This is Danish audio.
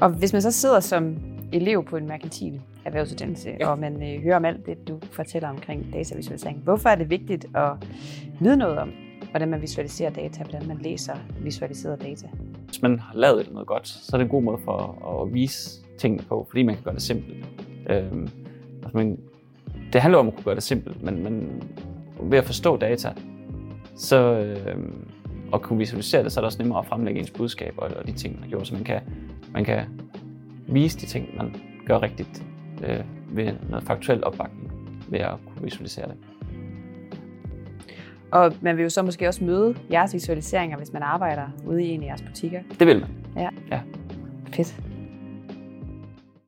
Og hvis man så sidder som elev på en merkantil erhvervsuddannelse, ja. og man øh, hører om alt det, du fortæller omkring datavisualisering, hvorfor er det vigtigt at vide noget om, hvordan man visualiserer data, hvordan man læser visualiseret data? Hvis man har lavet noget godt, så er det en god måde for at vise tingene på, fordi man kan gøre det simpelt. Øhm, altså man, det handler om at kunne gøre det simpelt, men, men ved at forstå data, så, øhm, og kunne visualisere det, så er det også nemmere at fremlægge ens budskab og, og de ting, man gjort, så man kan, man kan vise de ting, man gør rigtigt øh, ved noget faktuel opbakning, ved at kunne visualisere det. Og man vil jo så måske også møde jeres visualiseringer, hvis man arbejder ude i en af jeres butikker. Det vil man. Ja. ja. Fedt.